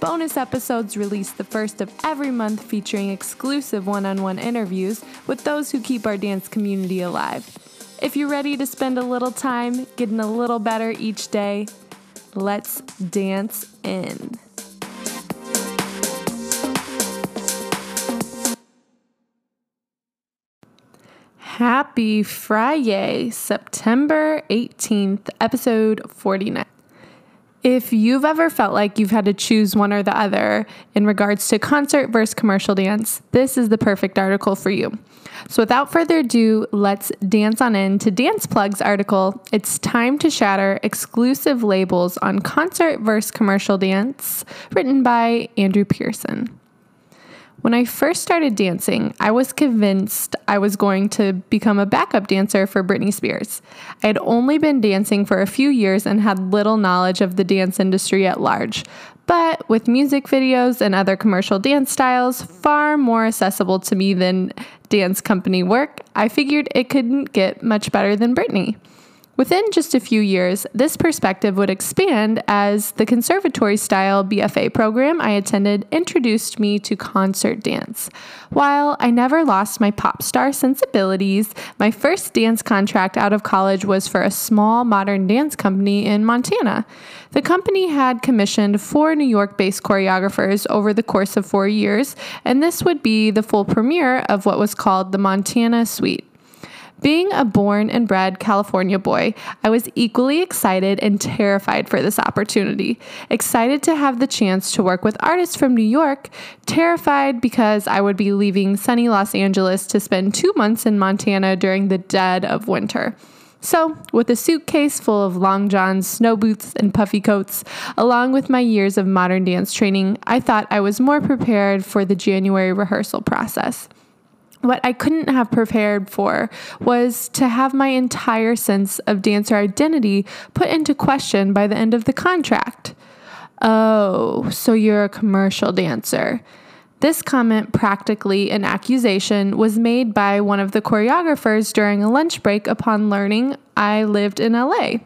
Bonus episodes released the first of every month featuring exclusive one on one interviews with those who keep our dance community alive. If you're ready to spend a little time getting a little better each day, let's dance in. Happy Friday, September 18th, episode 49. If you've ever felt like you've had to choose one or the other in regards to concert versus commercial dance, this is the perfect article for you. So, without further ado, let's dance on in to Dance Plug's article. It's time to shatter exclusive labels on concert versus commercial dance, written by Andrew Pearson. When I first started dancing, I was convinced I was going to become a backup dancer for Britney Spears. I had only been dancing for a few years and had little knowledge of the dance industry at large. But with music videos and other commercial dance styles far more accessible to me than dance company work, I figured it couldn't get much better than Britney. Within just a few years, this perspective would expand as the conservatory style BFA program I attended introduced me to concert dance. While I never lost my pop star sensibilities, my first dance contract out of college was for a small modern dance company in Montana. The company had commissioned four New York based choreographers over the course of four years, and this would be the full premiere of what was called the Montana Suite. Being a born and bred California boy, I was equally excited and terrified for this opportunity. Excited to have the chance to work with artists from New York, terrified because I would be leaving sunny Los Angeles to spend two months in Montana during the dead of winter. So, with a suitcase full of long johns, snow boots, and puffy coats, along with my years of modern dance training, I thought I was more prepared for the January rehearsal process. What I couldn't have prepared for was to have my entire sense of dancer identity put into question by the end of the contract. Oh, so you're a commercial dancer. This comment, practically an accusation, was made by one of the choreographers during a lunch break upon learning I lived in LA.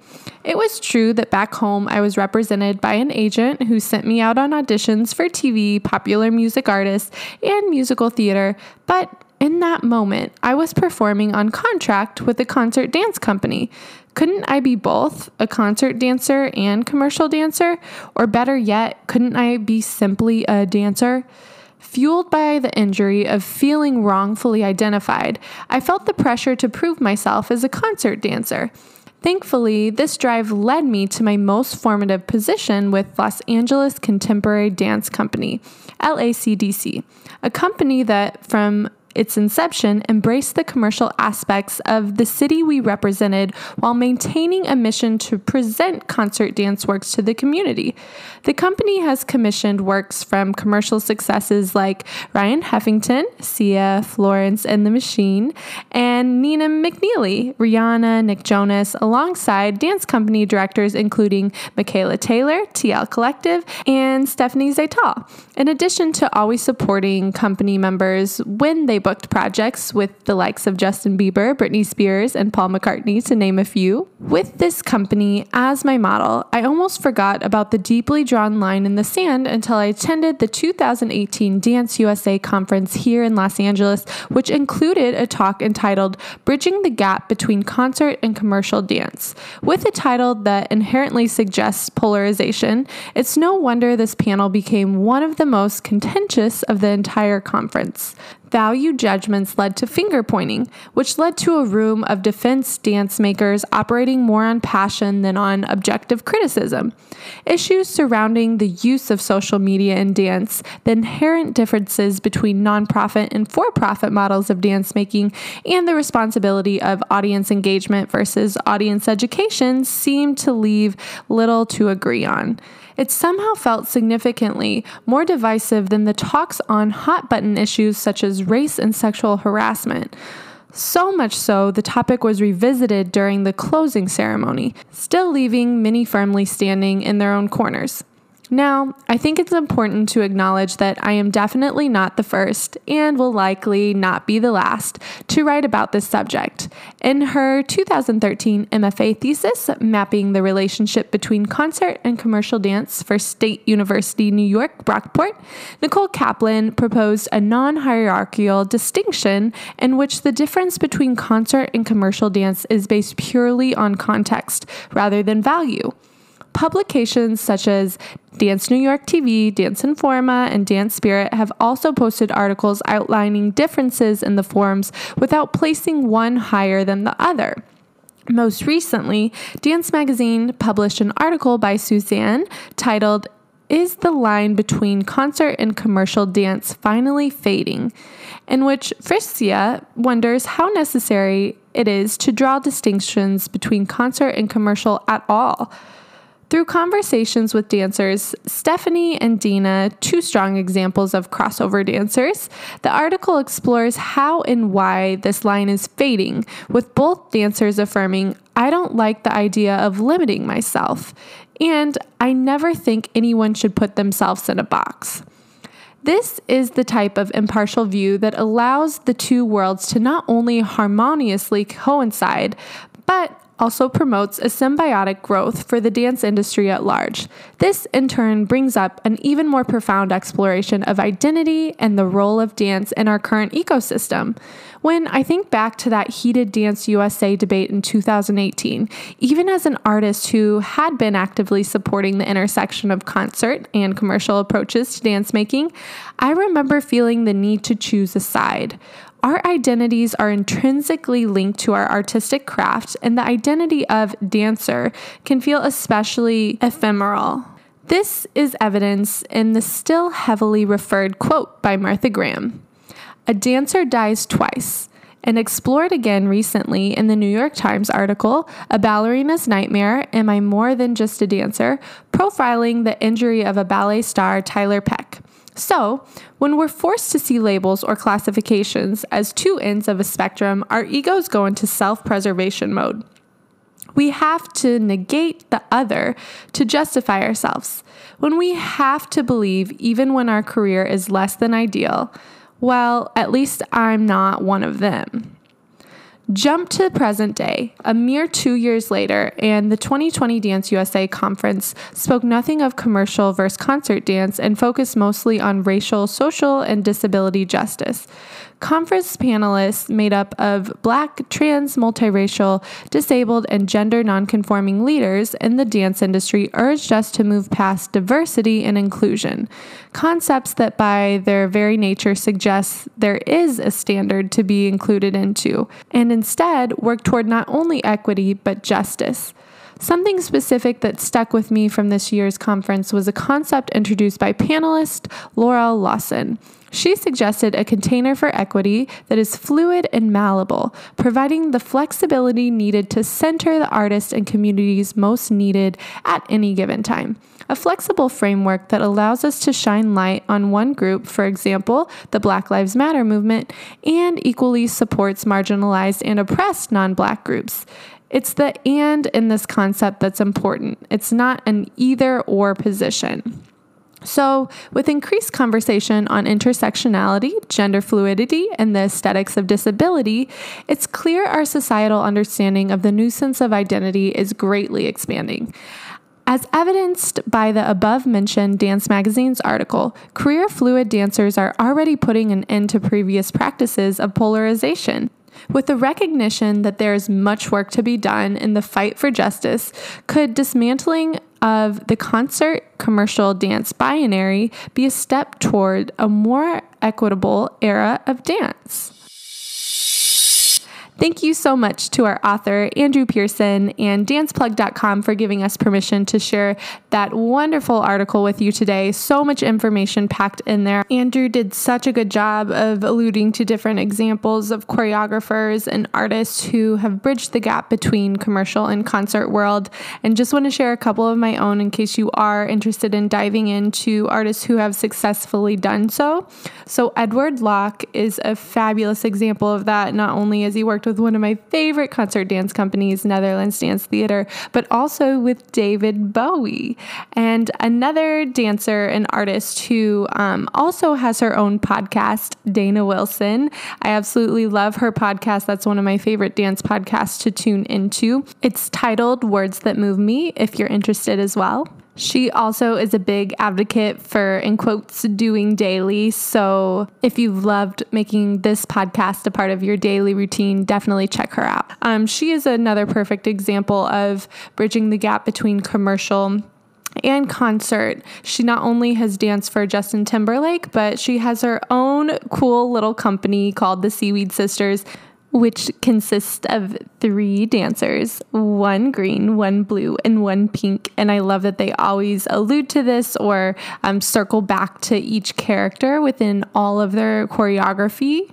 It was true that back home I was represented by an agent who sent me out on auditions for TV, popular music artists, and musical theater, but in that moment, I was performing on contract with a concert dance company. Couldn't I be both a concert dancer and commercial dancer? Or better yet, couldn't I be simply a dancer? Fueled by the injury of feeling wrongfully identified, I felt the pressure to prove myself as a concert dancer. Thankfully, this drive led me to my most formative position with Los Angeles Contemporary Dance Company, LACDC, a company that from its inception, embraced the commercial aspects of the city we represented while maintaining a mission to present concert dance works to the community. The company has commissioned works from commercial successes like Ryan Heffington, Sia, Florence and the Machine, and Nina McNeely, Rihanna, Nick Jonas, alongside dance company directors including Michaela Taylor, TL Collective, and Stephanie Zaytal. In addition to always supporting company members when they booked projects with the likes of Justin Bieber, Britney Spears, and Paul McCartney, to name a few. With this company as my model, I almost forgot about the deeply drawn line in the sand until I attended the 2018 Dance USA conference here in Los Angeles, which included a talk entitled Bridging the Gap Between Concert and Commercial Dance. With a title that inherently suggests polarization, it's no wonder this panel became one of the most contentious of the entire conference value judgments led to finger pointing, which led to a room of defense dance makers operating more on passion than on objective criticism. Issues surrounding the use of social media in dance, the inherent differences between nonprofit and for profit models of dance making, and the responsibility of audience engagement versus audience education seemed to leave little to agree on it somehow felt significantly more divisive than the talks on hot button issues such as race and sexual harassment. So much so, the topic was revisited during the closing ceremony, still leaving many firmly standing in their own corners. Now, I think it's important to acknowledge that I am definitely not the first and will likely not be the last to write about this subject. In her 2013 MFA thesis, mapping the relationship between concert and commercial dance for State University New York Brockport, Nicole Kaplan proposed a non hierarchical distinction in which the difference between concert and commercial dance is based purely on context rather than value. Publications such as Dance New York TV, Dance Informa, and Dance Spirit have also posted articles outlining differences in the forms without placing one higher than the other. Most recently, Dance Magazine published an article by Suzanne titled is the line between concert and commercial dance finally fading? In which Friscia wonders how necessary it is to draw distinctions between concert and commercial at all. Through conversations with dancers, Stephanie and Dina, two strong examples of crossover dancers, the article explores how and why this line is fading, with both dancers affirming, I don't like the idea of limiting myself, and I never think anyone should put themselves in a box. This is the type of impartial view that allows the two worlds to not only harmoniously coincide, but also promotes a symbiotic growth for the dance industry at large. This, in turn, brings up an even more profound exploration of identity and the role of dance in our current ecosystem. When I think back to that heated Dance USA debate in 2018, even as an artist who had been actively supporting the intersection of concert and commercial approaches to dance making, I remember feeling the need to choose a side. Our identities are intrinsically linked to our artistic craft, and the identity of dancer can feel especially ephemeral. This is evidence in the still heavily referred quote by Martha Graham A dancer dies twice, and explored again recently in the New York Times article, A Ballerina's Nightmare Am I More Than Just a Dancer? profiling the injury of a ballet star, Tiler Peck. So, when we're forced to see labels or classifications as two ends of a spectrum, our egos go into self preservation mode. We have to negate the other to justify ourselves. When we have to believe, even when our career is less than ideal, well, at least I'm not one of them. Jump to the present day, a mere two years later, and the 2020 Dance USA conference spoke nothing of commercial versus concert dance and focused mostly on racial, social, and disability justice. Conference panelists made up of black, trans, multiracial, disabled, and gender nonconforming leaders in the dance industry urged us to move past diversity and inclusion, concepts that by their very nature suggest there is a standard to be included into, and instead work toward not only equity but justice. Something specific that stuck with me from this year's conference was a concept introduced by panelist Laurel Lawson. She suggested a container for equity that is fluid and malleable, providing the flexibility needed to center the artists and communities most needed at any given time. A flexible framework that allows us to shine light on one group, for example, the Black Lives Matter movement, and equally supports marginalized and oppressed non black groups. It's the and in this concept that's important. It's not an either or position. So, with increased conversation on intersectionality, gender fluidity, and the aesthetics of disability, it's clear our societal understanding of the nuisance of identity is greatly expanding. As evidenced by the above mentioned Dance Magazine's article, career fluid dancers are already putting an end to previous practices of polarization. With the recognition that there is much work to be done in the fight for justice, could dismantling of the concert commercial dance binary be a step toward a more equitable era of dance? Thank you so much to our author, Andrew Pearson, and danceplug.com for giving us permission to share that wonderful article with you today. So much information packed in there. Andrew did such a good job of alluding to different examples of choreographers and artists who have bridged the gap between commercial and concert world. And just want to share a couple of my own in case you are interested in diving into artists who have successfully done so. So, Edward Lock is a fabulous example of that. Not only has he worked with one of my favorite concert dance companies, Netherlands Dance Theater, but also with David Bowie. And another dancer and artist who um, also has her own podcast, Dana Wilson. I absolutely love her podcast. That's one of my favorite dance podcasts to tune into. It's titled Words That Move Me, if you're interested as well. She also is a big advocate for, in quotes, doing daily. So if you've loved making this podcast a part of your daily routine, definitely check her out. Um, she is another perfect example of bridging the gap between commercial and concert. She not only has danced for Justin Timberlake, but she has her own cool little company called the Seaweed Sisters which consists of three dancers one green, one blue, and one pink. And I love that they always allude to this or um, circle back to each character within all of their choreography.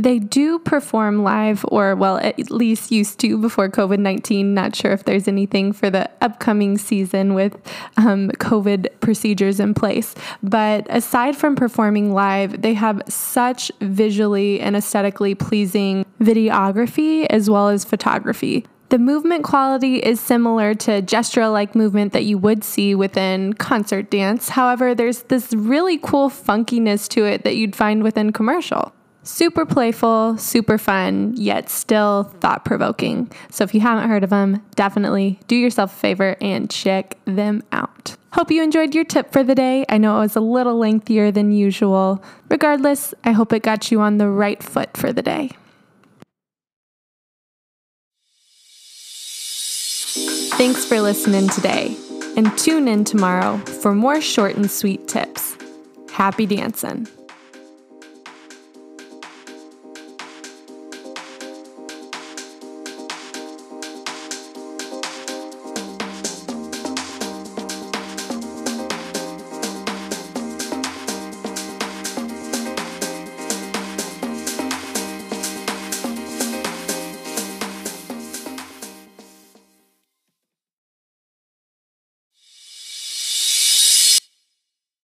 They do perform live, or well, at least used to before COVID 19. Not sure if there's anything for the upcoming season with um, COVID procedures in place. But aside from performing live, they have such visually and aesthetically pleasing videography as well as photography. The movement quality is similar to gestural like movement that you would see within concert dance. However, there's this really cool funkiness to it that you'd find within commercial. Super playful, super fun, yet still thought provoking. So if you haven't heard of them, definitely do yourself a favor and check them out. Hope you enjoyed your tip for the day. I know it was a little lengthier than usual. Regardless, I hope it got you on the right foot for the day. Thanks for listening today, and tune in tomorrow for more short and sweet tips. Happy dancing!